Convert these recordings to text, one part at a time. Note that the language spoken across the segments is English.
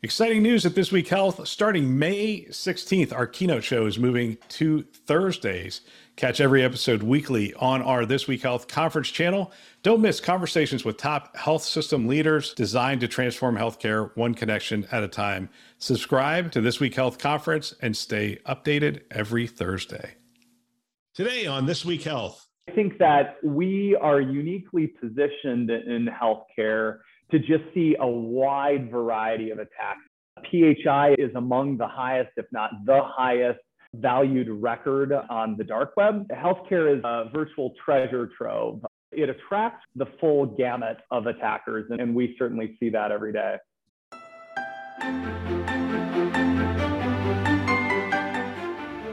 Exciting news at This Week Health. Starting May 16th, our keynote show is moving to Thursdays. Catch every episode weekly on our This Week Health conference channel. Don't miss conversations with top health system leaders designed to transform healthcare one connection at a time. Subscribe to This Week Health conference and stay updated every Thursday. Today on This Week Health. I think that we are uniquely positioned in healthcare to just see a wide variety of attacks. PHI is among the highest, if not the highest, valued record on the dark web. Healthcare is a virtual treasure trove. It attracts the full gamut of attackers, and we certainly see that every day.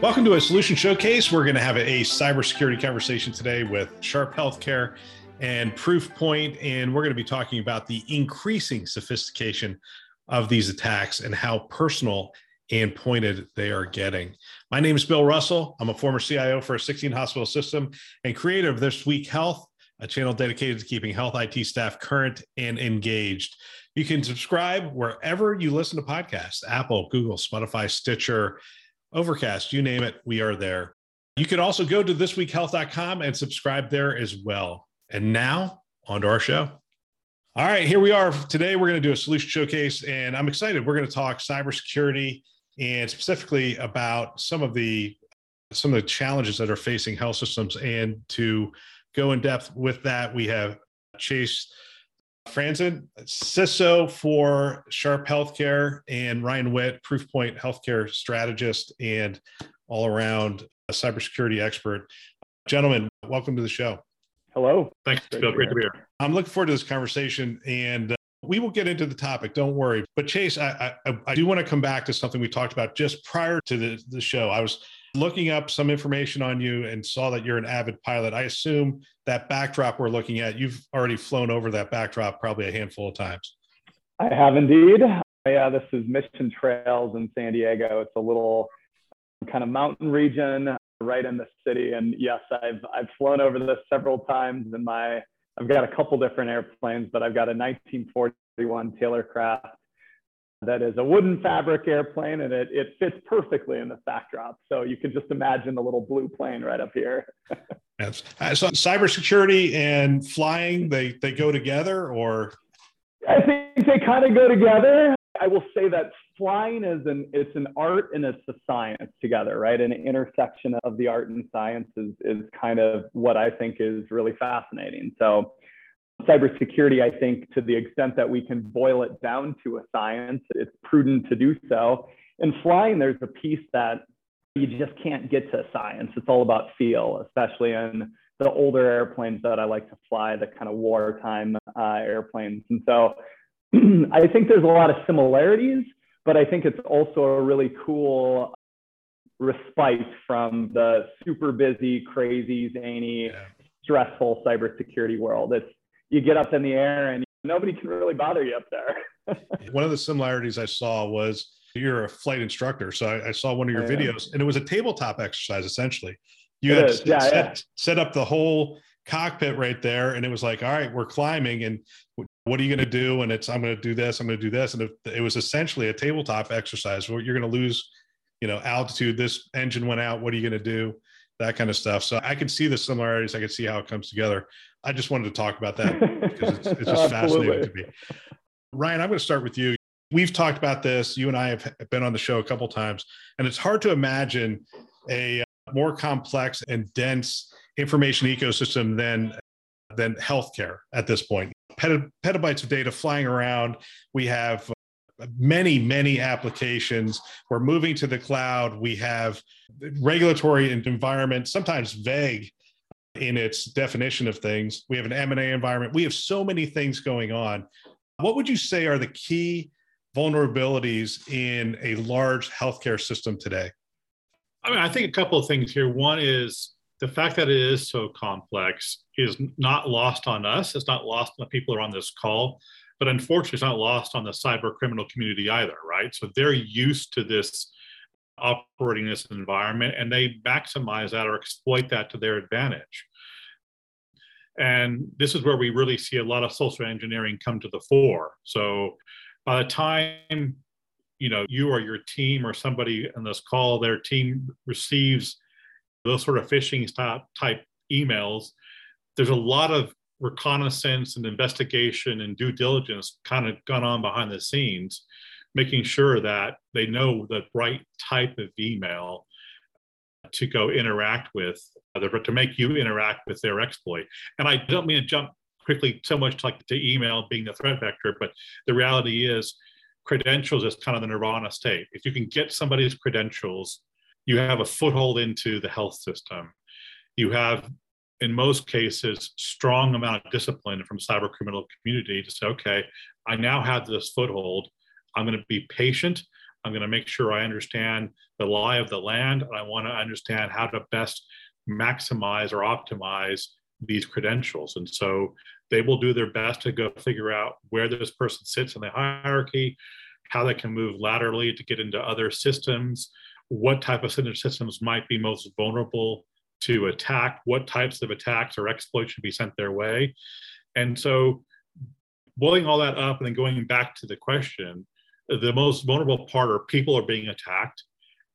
Welcome to a solution showcase. We're going to have a cybersecurity conversation today with Sharp Healthcare and Proofpoint, and we're going to be talking about the increasing sophistication of these attacks and how personal and pointed they are getting. My name is Bill Russell. I'm a former CIO for a 16 hospital system and creator of This Week Health, a channel dedicated to keeping health IT staff current and engaged. You can subscribe wherever you listen to podcasts Apple, Google, Spotify, Stitcher, Overcast, you name it, we are there. You can also go to thisweekhealth.com and subscribe there as well. And now, on to our show. All right, here we are. Today, we're going to do a solution showcase, and I'm excited. We're going to talk cybersecurity and specifically about some of the some of the challenges that are facing health systems. And to go in depth with that, we have Chase Franzen, CISO for Sharp Healthcare, and Ryan Witt, Proofpoint Healthcare strategist and all around cybersecurity expert. Gentlemen, welcome to the show. Hello. Thanks, Bill. Great to be here. I'm looking forward to this conversation, and uh, we will get into the topic. Don't worry. But Chase, I, I, I do want to come back to something we talked about just prior to the, the show. I was looking up some information on you and saw that you're an avid pilot. I assume that backdrop we're looking at, you've already flown over that backdrop probably a handful of times. I have indeed. Yeah, this is Mission Trails in San Diego. It's a little kind of mountain region right in the city. And yes, I've I've flown over this several times in my I've got a couple different airplanes, but I've got a 1941 Taylorcraft that is a wooden fabric airplane and it, it fits perfectly in this backdrop. So you can just imagine the little blue plane right up here. yes. Uh, so cybersecurity and flying, they, they go together or? I think they kind of go together. I will say that flying is an it's an art and it's a science together, right? An intersection of the art and science is is kind of what I think is really fascinating. So cybersecurity, I think, to the extent that we can boil it down to a science, it's prudent to do so. In flying, there's a piece that you just can't get to science. It's all about feel, especially in the older airplanes that I like to fly, the kind of wartime uh, airplanes. And so I think there's a lot of similarities, but I think it's also a really cool respite from the super busy, crazy, zany, yeah. stressful cybersecurity world. It's you get up in the air and nobody can really bother you up there. one of the similarities I saw was you're a flight instructor. So I, I saw one of your yeah. videos and it was a tabletop exercise essentially. You it had yeah, set, set up the whole cockpit right there and it was like all right we're climbing and what are you going to do? And it's i'm going to do this i'm going to do this. And it, it was essentially a tabletop exercise where you're going to lose you know altitude. This engine went out. What are you going to do? That kind of stuff. So i can see the similarities. I can see how it comes together. I just wanted to talk about that because it's, it's just fascinating to me. Ryan i'm going to start with you. We've talked about this. You and i have been on the show a couple times and it's hard to imagine a more complex and dense information ecosystem than than healthcare at this point. Pet- petabytes of data flying around. We have uh, many many applications. We're moving to the cloud. We have regulatory environment sometimes vague in its definition of things. We have an m&a environment. We have so many things going on. What would you say are the key vulnerabilities in a large healthcare system today? I mean i think a couple of things here. One is the fact that it is so complex is not lost on us. It's not lost on the people who are on this call, but unfortunately, it's not lost on the cyber criminal community either, right? So they're used to this operating this environment and they maximize that or exploit that to their advantage. And this is where we really see a lot of social engineering come to the fore. So by the time you know you or your team or somebody in this call their team receives those sort of phishing type emails there's a lot of reconnaissance and investigation and due diligence kind of gone on behind the scenes making sure that they know the right type of email to go interact with to make you interact with their exploit and i don't mean to jump quickly so much like to email being the threat vector but the reality is credentials is kind of the nirvana state. If you can get somebody's credentials, you have a foothold into the health system. You have, in most cases, strong amount of discipline from cyber criminal community to say, okay, I now have this foothold. I'm going to be patient. I'm going to make sure I understand the lie of the land. And I want to understand how to best maximize or optimize these credentials. And so they will do their best to go figure out where this person sits in the hierarchy, how they can move laterally to get into other systems, what type of systems might be most vulnerable to attack, what types of attacks or exploits should be sent their way. And so, boiling all that up and then going back to the question, the most vulnerable part are people are being attacked.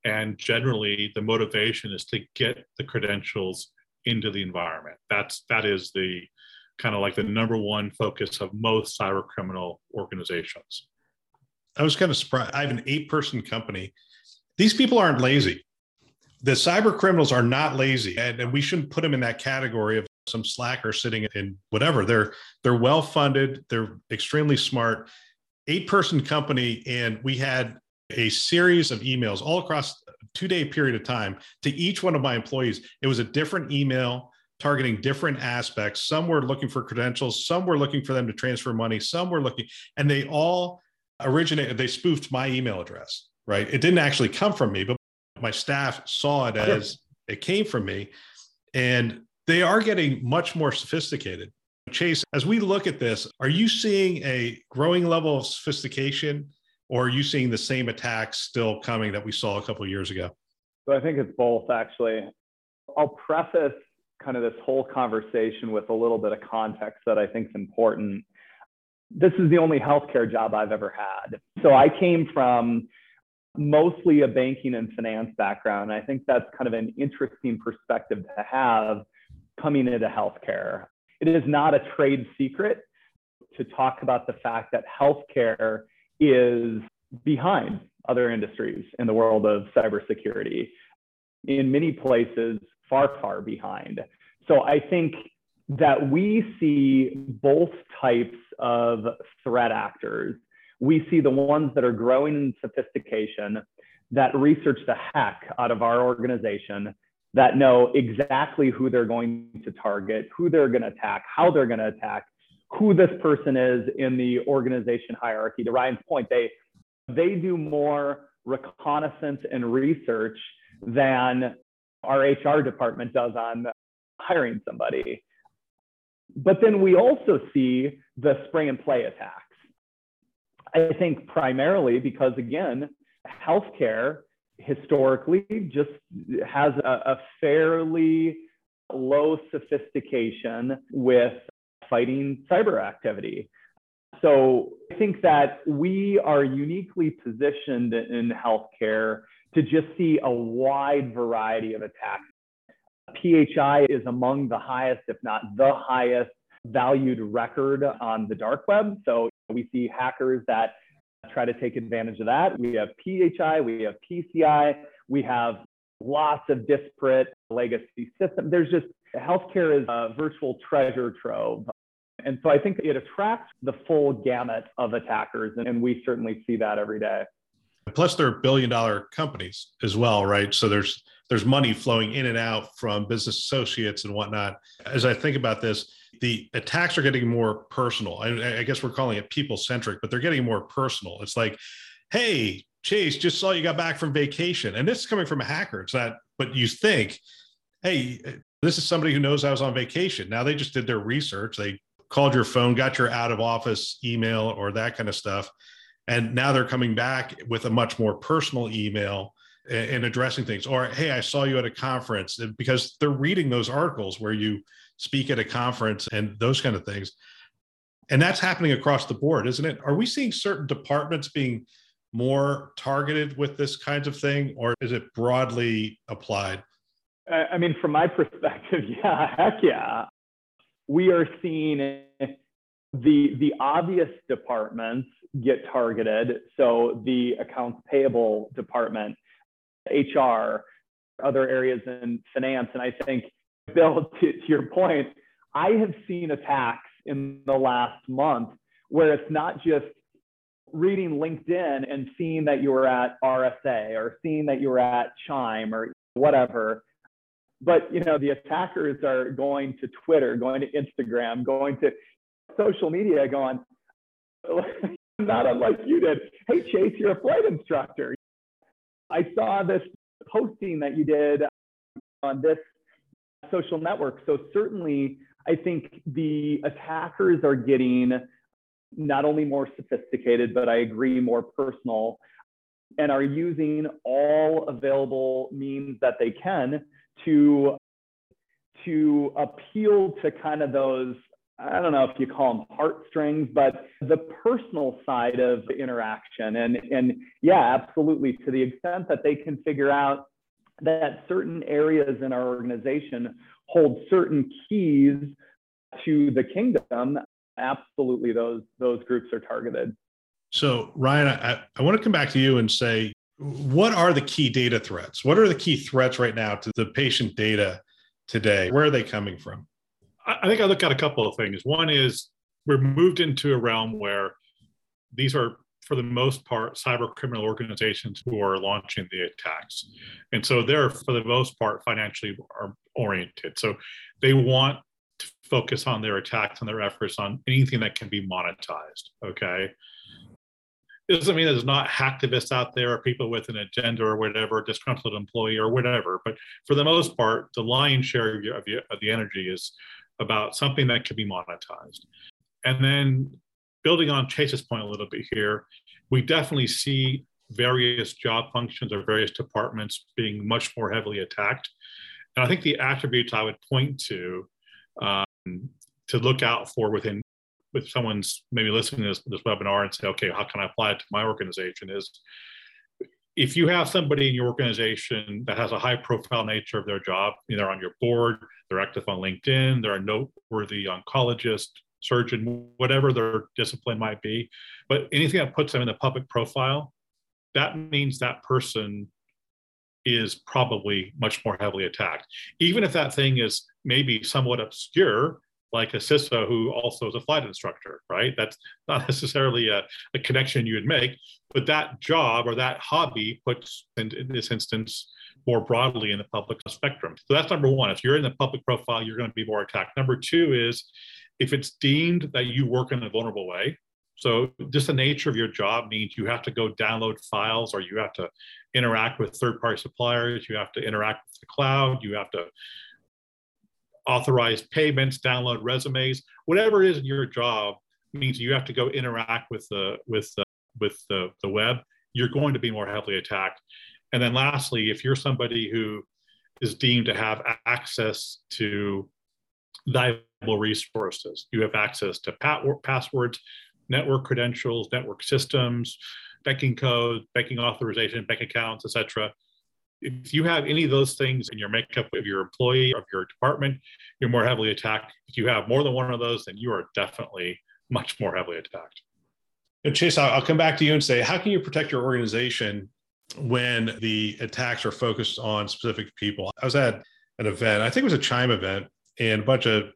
And generally, the motivation is to get the credentials into the environment. That's that is the kind of like the number one focus of most cyber criminal organizations. I was kind of surprised. I have an eight person company. These people aren't lazy. The cyber criminals are not lazy, and, and we shouldn't put them in that category of some slacker sitting in whatever. They're they're well funded. They're extremely smart. Eight person company, and we had a series of emails all across two day period of time to each one of my employees. It was a different email targeting different aspects. Some were looking for credentials, some were looking for them to transfer money, some were looking, and they all originated, they spoofed my email address, right? It didn't actually come from me, but my staff saw it as it came from me. And they are getting much more sophisticated. Chase, as we look at this, are you seeing a growing level of sophistication or are you seeing the same attacks still coming that we saw a couple years ago? So I think it's both actually. I'll preface kind of this whole conversation with a little bit of context that I think is important. This is the only healthcare job I've ever had. So I came from mostly a banking and finance background. I think that's kind of an interesting perspective to have coming into healthcare. It is not a trade secret to talk about the fact that healthcare is behind other industries in the world of cybersecurity. In many places, far, far behind. So I think that we see both types of threat actors. We see the ones that are growing in sophistication, that research the heck out of our organization, that know exactly who they're going to target, who they're going to attack, how they're going to attack, who this person is in the organization hierarchy. To Ryan's point, they they do more reconnaissance and research than our HR department does on hiring somebody. But then we also see the spray and pray attacks. I think primarily because, again, healthcare historically just has a, a fairly low sophistication with fighting cyber activity. So I think that we are uniquely positioned in healthcare to just see a wide variety of attacks. PHI is among the highest, if not the highest, valued record on the dark web. So we see hackers that try to take advantage of that. We have PHI, we have PCI, we have lots of disparate legacy systems. There's just healthcare is a virtual treasure trove. And so I think it attracts the full gamut of attackers, and we certainly see that every day. Plus, they're billion dollar companies as well, right? So there's there's money flowing in and out from business associates and whatnot. As I think about this, the attacks are getting more personal. I, I guess we're calling it people centric, but they're getting more personal. It's like, hey, Chase, just saw you got back from vacation, and this is coming from a hacker. It's not, but you think, hey, this is somebody who knows I was on vacation. Now they just did their research. They called your phone, got your out of office email or that kind of stuff and now they're coming back with a much more personal email and addressing things or hey i saw you at a conference because they're reading those articles where you speak at a conference and those kind of things and that's happening across the board isn't it are we seeing certain departments being more targeted with this kinds of thing, or is it broadly applied? I mean, from my perspective, yeah, heck yeah. We are seeing the the obvious departments get targeted. So the accounts payable department, HR, other areas in finance, and I think Bill, to, to your point, I have seen attacks in the last month where it's not just reading LinkedIn and seeing that you were at RSA or seeing that you were at Chime or whatever. But you know, the attackers are going to Twitter, going to Instagram, going to social media, going, not unlike you did. Hey Chase, you're a flight instructor. I saw this posting that you did on this social network. So certainly I think the attackers are getting not only more sophisticated, but I agree, more personal, and are using all available means that they can to to appeal to kind of those I don't know if you call them heartstrings, but the personal side of interaction. And, and yeah, absolutely. To the extent that they can figure out that certain areas in our organization hold certain keys to the kingdom, absolutely those those groups are targeted. So Ryan, I, I want to come back to you and say, what are the key data threats? What are the key threats right now to the patient data today? Where are they coming from? I think I look at a couple of things. One is we're moved into a realm where these are for the most part, cyber criminal organizations who are launching the attacks. And so they're, for the most part, financially oriented. So they want to focus on their attacks and their efforts on anything that can be monetized. Okay. It doesn't mean there's not hacktivists out there or people with an agenda or whatever, disgruntled employee or whatever. But for the most part, the lion's share of, your, of, your, of the energy is about something that can be monetized. And then building on Chase's point a little bit here, we definitely see various job functions or various departments being much more heavily attacked. And I think the attributes I would point to um, to look out for within with someone's maybe listening to this, this webinar and say, okay, how can I apply it to my organization is if you have somebody in your organization that has a high profile nature of their job, they're on your board, they're active on LinkedIn, they're a noteworthy oncologist, surgeon, whatever their discipline might be. But anything that puts them in the public profile, that means that person is probably much more heavily attacked. Even if that thing is maybe somewhat obscure, like a CISO who also is a flight instructor, right? That's not necessarily a, a connection you would make, but that job or that hobby puts, in, in this instance, more broadly in the public spectrum. So that's number one. If you're in the public profile, you're going to be more attacked. Number two is if it's deemed that you work in a vulnerable way, so just the nature of your job means you have to go download files or you have to interact with third-party suppliers, you have to interact with the cloud, you have to authorize payments, download resumes, whatever it is in your job means you have to go interact with the with the, with the, the web. You're going to be more heavily attacked. And then lastly, if you're somebody who is deemed to have access to valuable resources. You have access to passwords, network credentials, network systems, banking code, banking authorization, bank accounts, etc. If you have any of those things in your makeup of your employee of your department, you're more heavily attacked. If you have more than one of those, then you are definitely much more heavily attacked. And Chase, I'll come back to you and say, how can you protect your organization when the attacks are focused on specific people? I was at an event, I think it was a Chime event, and a bunch of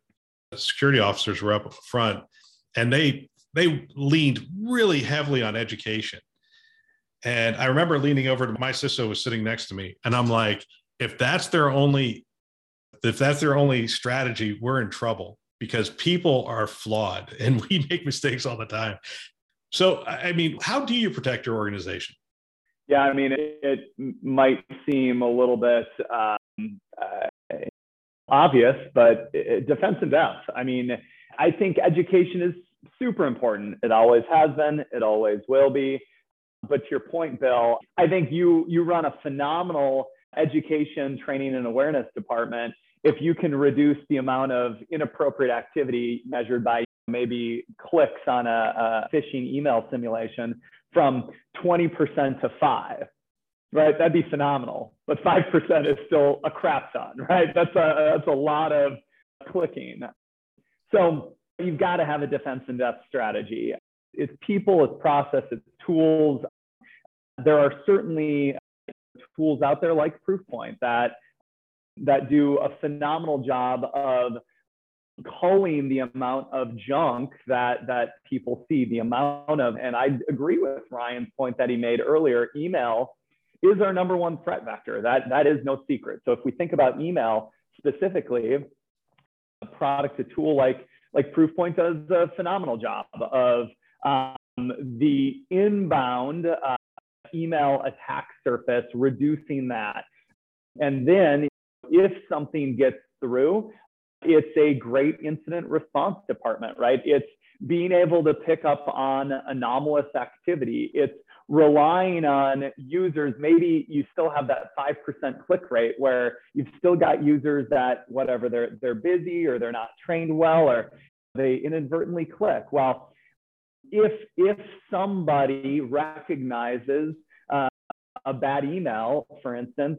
security officers were up front and they they leaned really heavily on education. And i remember leaning over to my CISO was sitting next to me and i'm like if that's their only if that's their only strategy we're in trouble because people are flawed and we make mistakes all the time. So i mean how do you protect your organization? Yeah i mean it, it might seem a little bit um, uh, obvious, but defense in depth. I mean, I think education is super important. It always has been, it always will be. But to your point, Bill, I think you you run a phenomenal education, training, and awareness department if you can reduce the amount of inappropriate activity measured by maybe clicks on a, a phishing email simulation from 20% to five, right? That'd be phenomenal. But 5% is still a crap ton, right? That's a, that's a lot of clicking. So you've got to have a defense in depth strategy. It's people, it's process, it's tools. There are certainly tools out there like Proofpoint that that do a phenomenal job of culling the amount of junk that that people see the amount of and i agree with ryan's point that he made earlier email is our number one threat vector that that is no secret so if we think about email specifically a product a tool like like proofpoint does a phenomenal job of um, the inbound uh, email attack surface reducing that and then if something gets through it's a great incident response department, right? It's being able to pick up on anomalous activity. It's relying on users. Maybe you still have that 5% click rate where you've still got users that whatever they're they're busy or they're not trained well or they inadvertently click. Well, if if somebody recognizes uh, a bad email, for instance,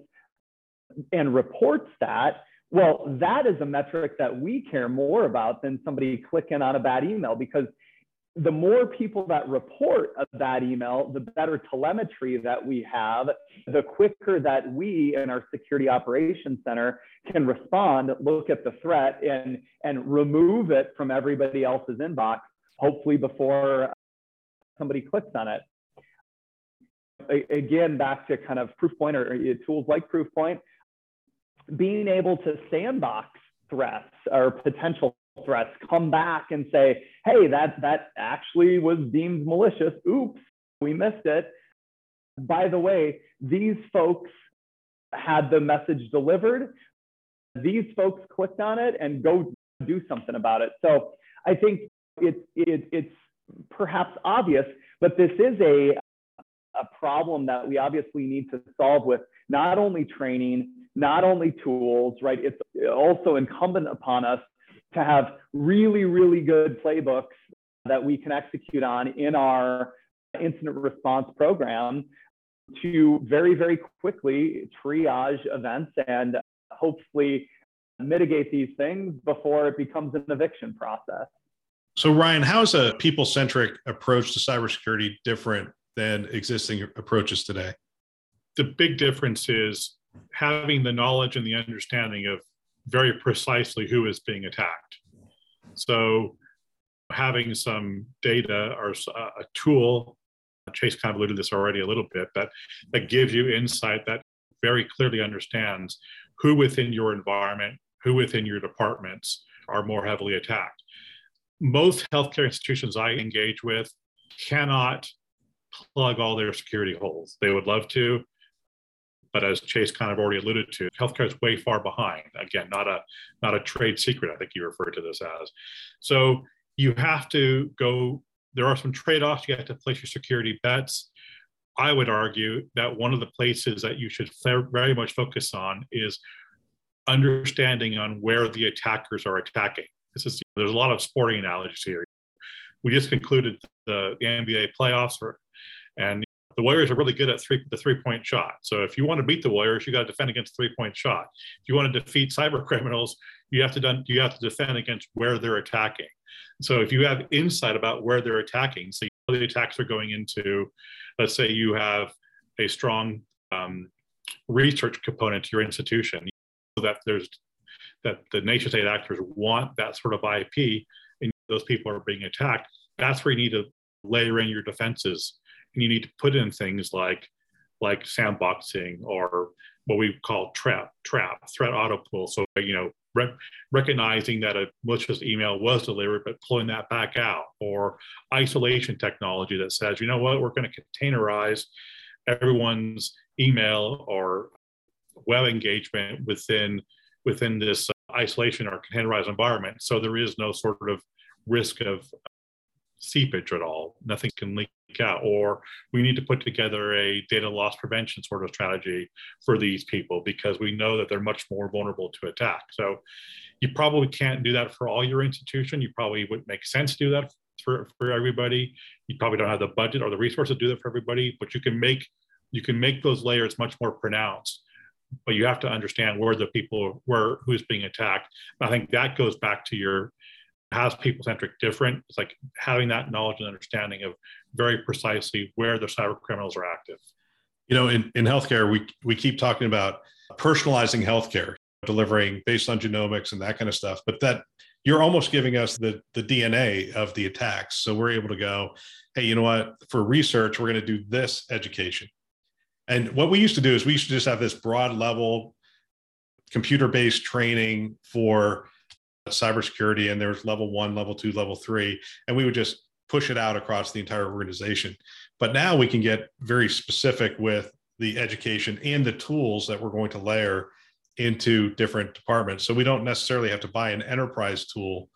and reports that, well, that is a metric that we care more about than somebody clicking on a bad email because the more people that report a bad email, the better telemetry that we have, the quicker that we in our security operations center can respond, look at the threat and, and remove it from everybody else's inbox, hopefully before somebody clicks on it. Again, back to kind of Proofpoint or tools like Proofpoint, being able to sandbox threats or potential threats come back and say, hey, that, that actually was deemed malicious. Oops, we missed it. By the way, these folks had the message delivered. These folks clicked on it and go do something about it. So I think it's, it, it's perhaps obvious, but this is a, a problem that we obviously need to solve with not only training, not only tools, right? It's also incumbent upon us to have really, really good playbooks that we can execute on in our incident response program to very, very quickly triage events and hopefully mitigate these things before it becomes an eviction process. So, Ryan, how is a people centric approach to cybersecurity different than existing approaches today? The big difference is having the knowledge and the understanding of very precisely who is being attacked. So, having some data or uh, a tool, Chase kind of alluded to this already a little bit, but that gives you insight that very clearly understands who within your environment, who within your departments are more heavily attacked. Most healthcare institutions I engage with cannot plug all their security holes. They would love to, but as Chase kind of already alluded to, healthcare is way far behind. Again, not a not a trade secret. I think you referred to this as. So you have to go. There are some trade-offs. You have to place your security bets. I would argue that one of the places that you should very much focus on is understanding on where the attackers are attacking. This is there's a lot of sporting analogies here. We just concluded the, the NBA playoffs, and the Warriors are really good at three, the three point shot. So if you want to beat the Warriors, you got to defend against three point shot. If you want to defeat cyber criminals, you have to done, you have to defend against where they're attacking. So if you have insight about where they're attacking, so the attacks are going into, let's say you have a strong um, research component to your institution, you know that there's that the nation state actors want that sort of IP, and those people are being attacked. That's where you need to layer in your defenses and you need to put in things like like sandboxing or what we call trap trap threat auto pull. So you know re- recognizing that a malicious email was delivered but pulling that back out or isolation technology that says you know what we're going to containerize everyone's email or web engagement within within this isolation or containerized environment. So there is no sort of risk of seepage at all nothing can leak out, or we need to put together a data loss prevention sort of strategy for these people because we know that they're much more vulnerable to attack. So you probably can't do that for all your institution. You probably wouldn't make sense to do that for, for everybody. You probably don't have the budget or the resources to do that for everybody, but you can make you can make those layers much more pronounced. But you have to understand where the people where who's being attacked. I think that goes back to your has people centric different. It's like having that knowledge and understanding of very precisely where the cyber criminals are active. You know, in, in healthcare, we we keep talking about personalizing healthcare, delivering based on genomics and that kind of stuff. But that you're almost giving us the the DNA of the attacks. So we're able to go, hey, you know what? For research, we're going to do this education. And what we used to do is we used to just have this broad level computer based training for cybersecurity, and there was level one, level two, level three, and we would just push it out across the entire organization. But now we can get very specific with the education and the tools that we're going to layer into different departments. So we don't necessarily have to buy an enterprise tool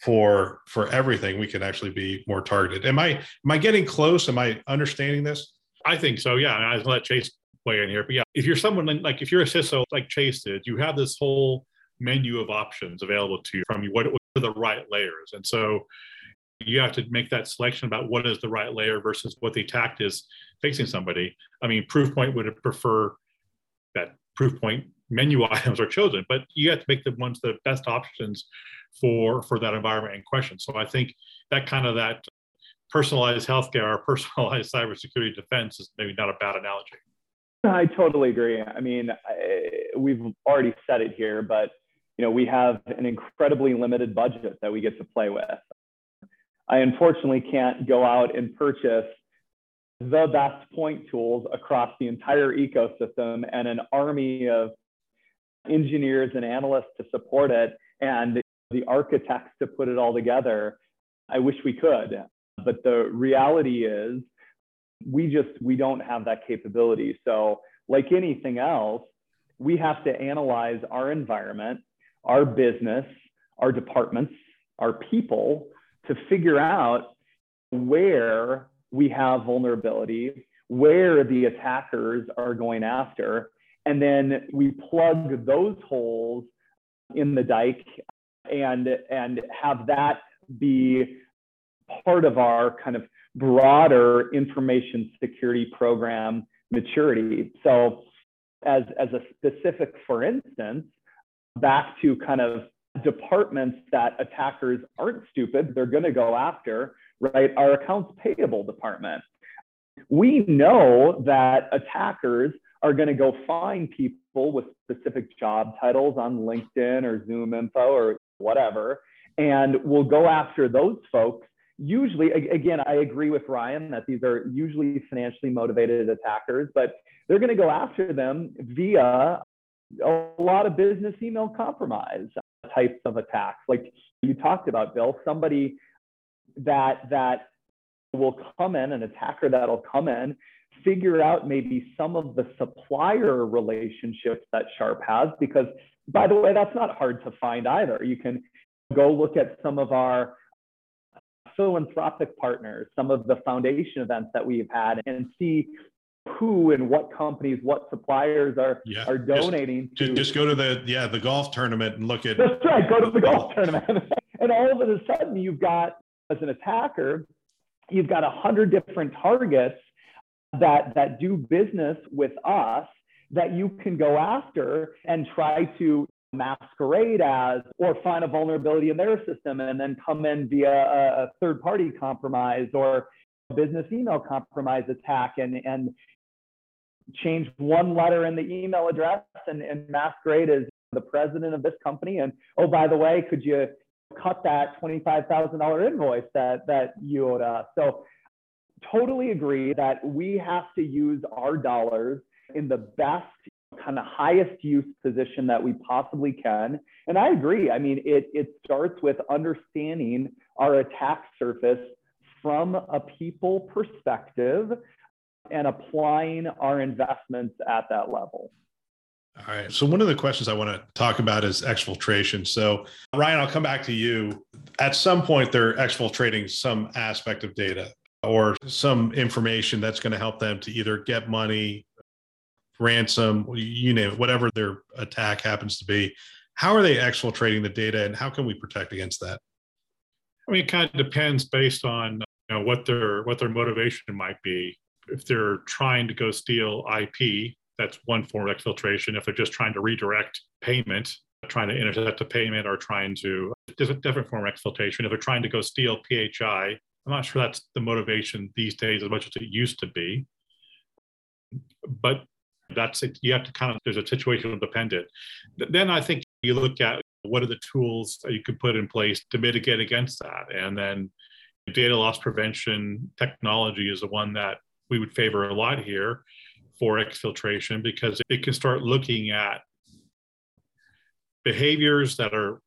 for for everything. We can actually be more targeted. Am I am I getting close? Am I understanding this? I think so. Yeah, I let Chase weigh in here. But yeah, if you're someone like if you're a CISO like Chase did, you have this whole menu of options available to you from you. What, what are the right layers? And so you have to make that selection about what is the right layer versus what the attack is facing somebody. I mean, Proofpoint would prefer that Proofpoint menu items are chosen, but you have to make the ones the best options for for that environment in question. So I think that kind of that personalized healthcare or personalized cybersecurity defense is maybe not a bad analogy. I totally agree. I mean, I, we've already said it here, but you know, we have an incredibly limited budget that we get to play with. I unfortunately can't go out and purchase the best point tools across the entire ecosystem and an army of engineers and analysts to support it and the architects to put it all together. I wish we could, but the reality is we just we don't have that capability. So like anything else, we have to analyze our environment, our business, our departments, our people to figure out where we have vulnerability, where the attackers are going after, and then we plug those holes in the dike and and have that be part of our kind of broader information security program maturity. So as, as a specific, for instance, back to kind of departments that attackers aren't stupid, they're going to go after, right? Our accounts payable department. We know that attackers are going to go find people with specific job titles on LinkedIn or ZoomInfo or whatever, and we'll go after those folks. Usually, again, I agree with Ryan that these are usually financially motivated attackers, but they're going to go after them via a lot of business email compromise types of attacks. Like you talked about, Bill, somebody that that will come in, an attacker that'll come in, figure out maybe some of the supplier relationships that Sharp has, because by the way, that's not hard to find either. You can go look at some of our philanthropic partners, some of the foundation events that we've had, and see who and what companies, what suppliers are yeah. are donating just, to. Just go to the yeah the golf tournament and look at. That's right. Go to the golf tournament, and all of a sudden you've got as an attacker, you've got a hundred different targets that that do business with us that you can go after and try to masquerade as or find a vulnerability in their system and then come in via a, a third party compromise or a business email compromise attack and and change one letter in the email address and, and masquerade as the president of this company. And oh, by the way, could you cut that $25,000 invoice that, that you owed us? So totally agree that we have to use our dollars in the best kind of highest use position that we possibly can. And I agree. I mean, it, it starts with understanding our attack surface from a people perspective and applying our investments at that level. All right. So, one of the questions I want to talk about is exfiltration. So, Ryan, I'll come back to you. At some point, they're exfiltrating some aspect of data or some information that's going to help them to either get money, ransom, you name it, whatever their attack happens to be. How are they exfiltrating the data and how can we protect against that? I mean, it kind of depends based on you know, what their what their motivation might be. If they're trying to go steal IP, that's one form of exfiltration. If they're just trying to redirect payment, trying to intercept a payment, or trying to there's a different form of exfiltration. If they're trying to go steal PHI, I'm not sure that's the motivation these days as much as it used to be. But that's it. You have to kind of there's a situational dependent. Then I think you look at what are the tools that you could put in place to mitigate against that, and then data loss prevention technology is the one that we would favor a lot here for exfiltration because it can start looking at behaviors that are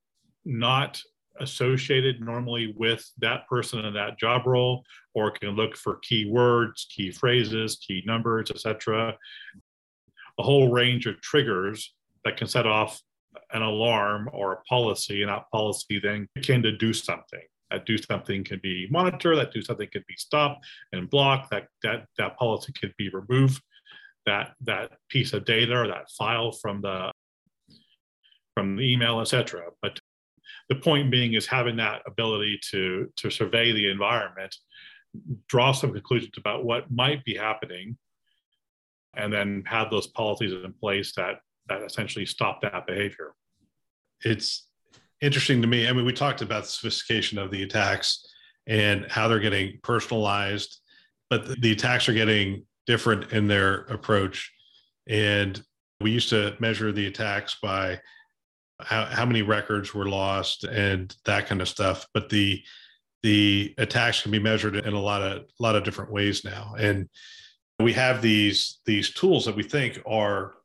not associated normally with that person in that job role or can look for key words key phrases key numbers etc a whole range of triggers that can set off an alarm or a policy and that policy then can to do something that do something can be monitor that do something can be stopped and blocked that that that policy can be removed. That that piece of data or that file from the from the email etc but the point being is having that ability to to survey the environment draw some conclusions about what might be happening and then have those policies in place that that essentially stop that behavior. It's interesting to me. I mean, we talked about the sophistication of the attacks and how they're getting personalized, but the attacks are getting different in their approach. And we used to measure the attacks by how, how many records were lost and that kind of stuff. But the the attacks can be measured in a lot of a lot of different ways now. And we have these these tools that we think are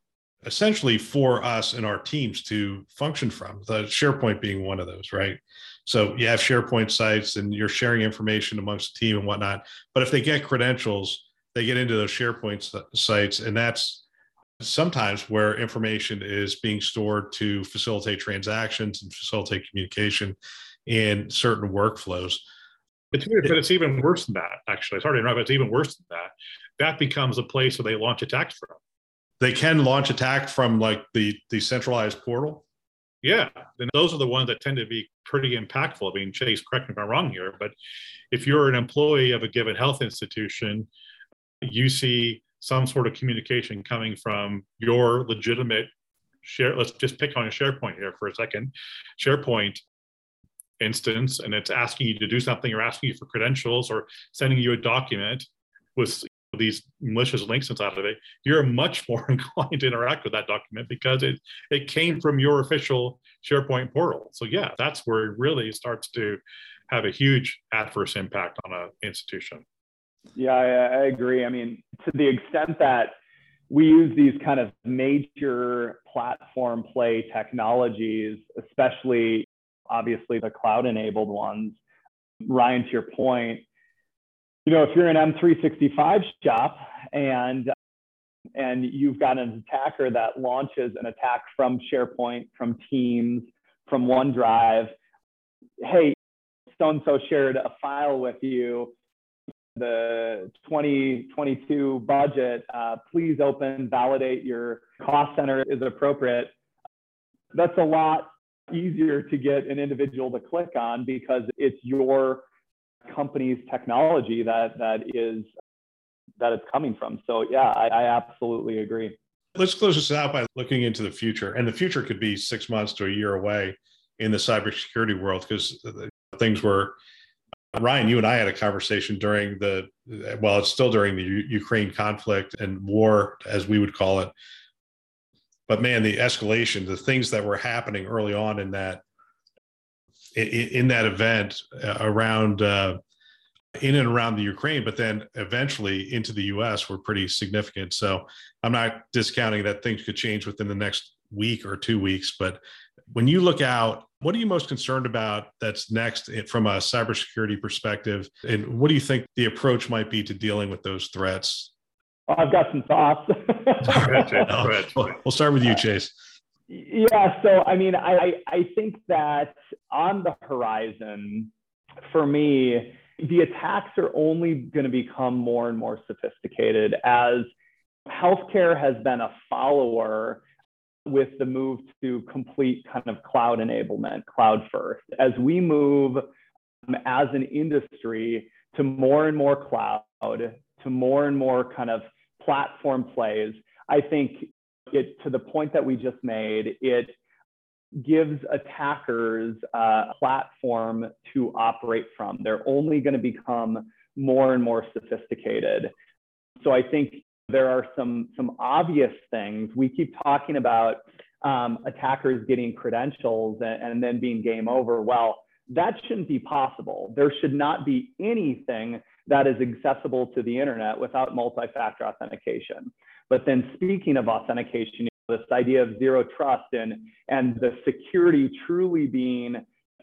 essentially for us and our teams to function from, the SharePoint being one of those, right? So you have SharePoint sites and you're sharing information amongst the team and whatnot. But if they get credentials, they get into those SharePoint sites, and that's sometimes where information is being stored to facilitate transactions and facilitate communication in certain workflows. But it's even worse than that, actually. It's to interrupt, but it's even worse than that. That becomes a place where they launch attacks from they can launch attack from like the the centralized portal? Yeah and those are the ones that tend to be pretty impactful. I mean chase correct me if i'm wrong here but if you're an employee of a given health institution you see some sort of communication coming from your legitimate share let's just pick on a sharepoint here for a second. Sharepoint instance and it's asking you to do something or asking you for credentials or sending you a document with these malicious links inside of it, you're much more inclined to interact with that document because it it came from your official SharePoint portal. So yeah, that's where it really starts to have a huge adverse impact on an institution. Yeah, I, I agree. I mean, to the extent that we use these kind of major platform play technologies, especially obviously the cloud enabled ones. Ryan, to your point, you know, if you're an M365 shop and and you've got an attacker that launches an attack from SharePoint, from Teams, from OneDrive, hey, so and so shared a file with you, the 2022 budget, uh, please open, validate your cost center is appropriate. That's a lot easier to get an individual to click on because it's your company's technology that that is that it's coming from. So yeah, I, I absolutely agree. Let's close this out by looking into the future, and the future could be six months to a year away in the cybersecurity world because things were. Ryan, you and I had a conversation during the well, it's still during the U- Ukraine conflict and war, as we would call it. But man, the escalation, the things that were happening early on in that in, in that event uh, around uh, in and around the Ukraine, but then eventually into the U.S. were pretty significant. So I'm not discounting that things could change within the next week or two weeks. But when you look out, what are you most concerned about that's next from a cybersecurity perspective? And what do you think the approach might be to dealing with those threats? I've got some thoughts. we'll start with you, Chase. Yeah, so I mean, I, I think that on the horizon, for me, the attacks are only going to become more and more sophisticated as healthcare has been a follower with the move to complete kind of cloud enablement, cloud first. As we move um, as an industry to more and more cloud, to more and more kind of platform plays. I think it, to the point that we just made, it gives attackers a platform to operate from. They're only going to become more and more sophisticated. So I think there are some, some obvious things. We keep talking about um, attackers getting credentials and, and then being game over. Well, that shouldn't be possible. There should not be anything that is accessible to the internet without multi-factor authentication. But then speaking of authentication, this idea of zero trust and, and the security truly being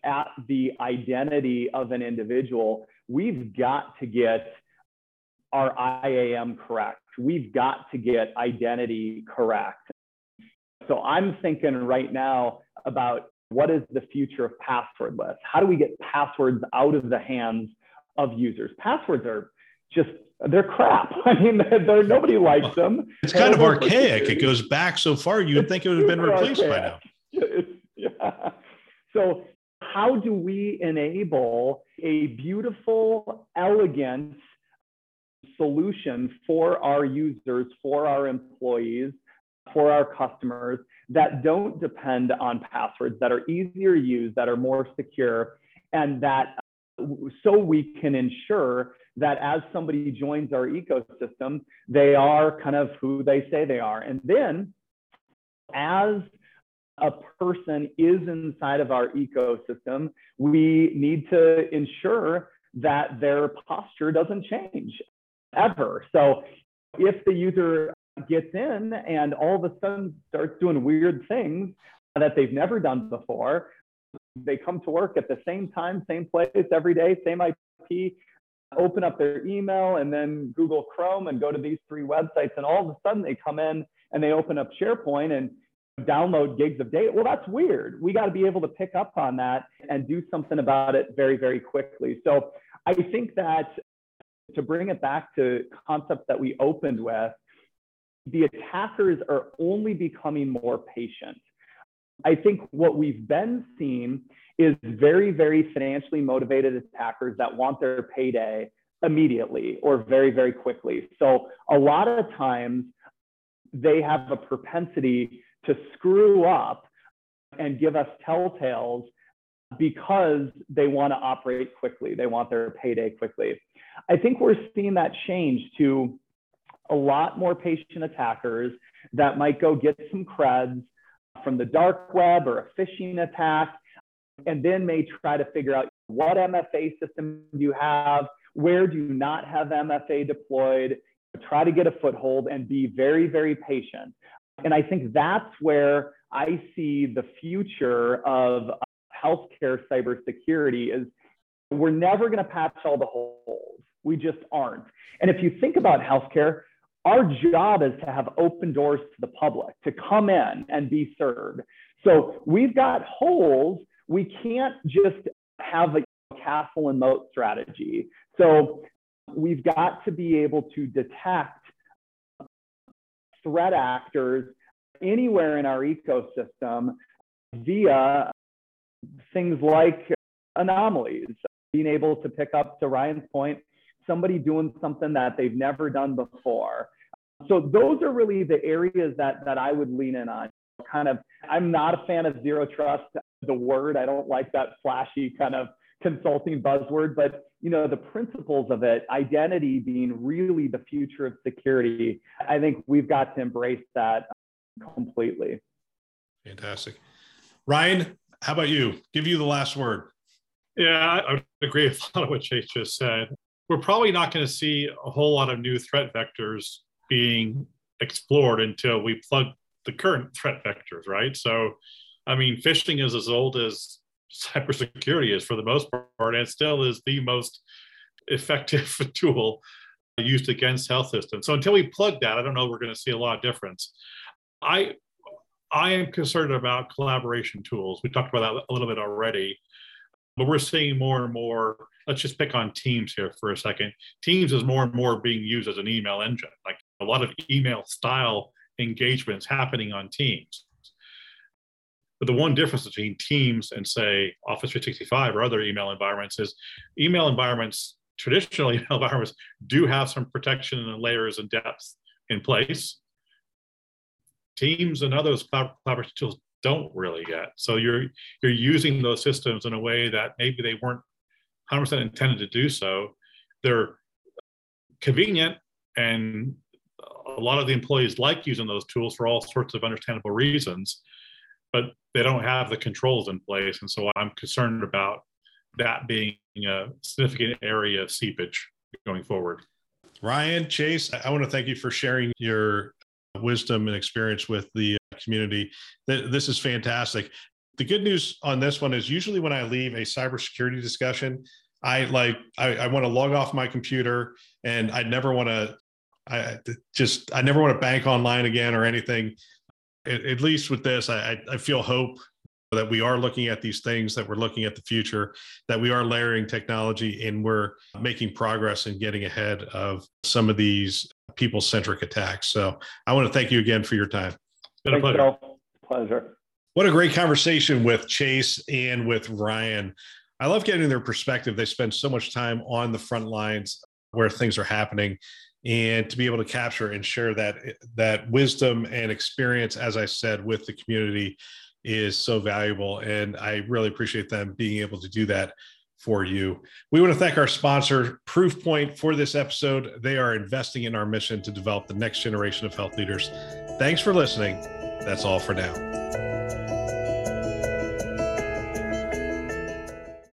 at the identity of an individual, we've got to get our IAM correct. We've got to get identity correct. So I'm thinking right now about what is the future of passwordless? How do we get passwords out of the hands of users? Passwords are just they're crap. I mean, they're nobody likes them. It's kind of archaic. It goes back so far. You'd think it would have been replaced archaic. by now. yeah. So, how do we enable a beautiful, elegant solution for our users, for our employees, for our customers that don't depend on passwords, that are easier to use, that are more secure, and that uh, so we can ensure that as somebody joins our ecosystem, they are kind of who they say they are. And then as a person is inside of our ecosystem, we need to ensure that their posture doesn't change ever. So if the user gets in and all of a sudden starts doing weird things that they've never done before, they come to work at the same time, same place every day, same IP, open up their email and then Google Chrome and go to these three websites. And all of a sudden they come in and they open up SharePoint and download gigs of data. Well, that's weird. We got to be able to pick up on that and do something about it very, very quickly. So I think that to bring it back to concepts that we opened with, the attackers are only becoming more patient. I think what we've been seeing is very, very financially motivated attackers that want their payday immediately or very, very quickly. So a lot of times they have a propensity to screw up and give us telltales because they want to operate quickly. They want their payday quickly. I think we're seeing that change to a lot more patient attackers that might go get some creds from the dark web or a phishing attack, and then may try to figure out what MFA system do you have, where do you not have MFA deployed, try to get a foothold and be very, very patient. And I think that's where I see the future of healthcare cybersecurity is we're never going to patch all the holes. We just aren't. And if you think about healthcare, our job is to have open doors to the public, to come in and be served. So we've got holes. We can't just have a castle and moat strategy. So we've got to be able to detect threat actors anywhere in our ecosystem via things like anomalies, being able to pick up to Ryan's point, somebody doing something that they've never done before. So those are really the areas that that I would lean in on. Kind of, I'm not a fan of zero trust. The word, I don't like that flashy kind of consulting buzzword, but you know the principles of it, identity being really the future of security. I think we've got to embrace that completely. Fantastic, Ryan. How about you? Give you the last word. Yeah, I would agree with a lot of what Chase just said we're probably not going to see a whole lot of new threat vectors being explored until we plug the current threat vectors, right? So, I mean, phishing is as old as cybersecurity is for the most part, and still is the most effective tool used against health systems. So until we plug that, I don't know we're going to see a lot of difference. I I am concerned about collaboration tools. We talked about that a little bit already, but we're seeing more and more let's just pick on Teams here for a second. Teams is more and more being used as an email engine, like a lot of email style engagements happening on Teams. But the one difference between Teams and say Office 365 or other email environments is email environments, traditional email environments, do have some protection and layers and depth in place. Teams and others collaboration tools don't really yet. So you're you're using those systems in a way that maybe they weren't 100% intended to do so. They're convenient and a lot of the employees like using those tools for all sorts of understandable reasons, but they don't have the controls in place. And so I'm concerned about that being a significant area of seepage going forward. Ryan, Chase, I want to thank you for sharing your wisdom and experience with the community. This is fantastic. The good news on this one is usually when I leave a cybersecurity discussion, I like I, I want to log off my computer and I never want to I just I never want to bank online again or anything. At, at least with this, I, I feel hope that we are looking at these things, that we're looking at the future, that we are layering technology, and we're making progress in getting ahead of some of these people centric attacks. So I want to thank you again for your time. It's been a pleasure. Pleasure. What a great conversation with Chase and with Ryan. I love getting their perspective. They spend so much time on the front lines where things are happening and to be able to capture and share that that wisdom and experience as i said with the community is so valuable. And i really appreciate them being able to do that for you. We want to thank our sponsor proofpoint for this episode. They are investing in our mission to develop the next generation of health leaders. Thanks for listening. That's all for now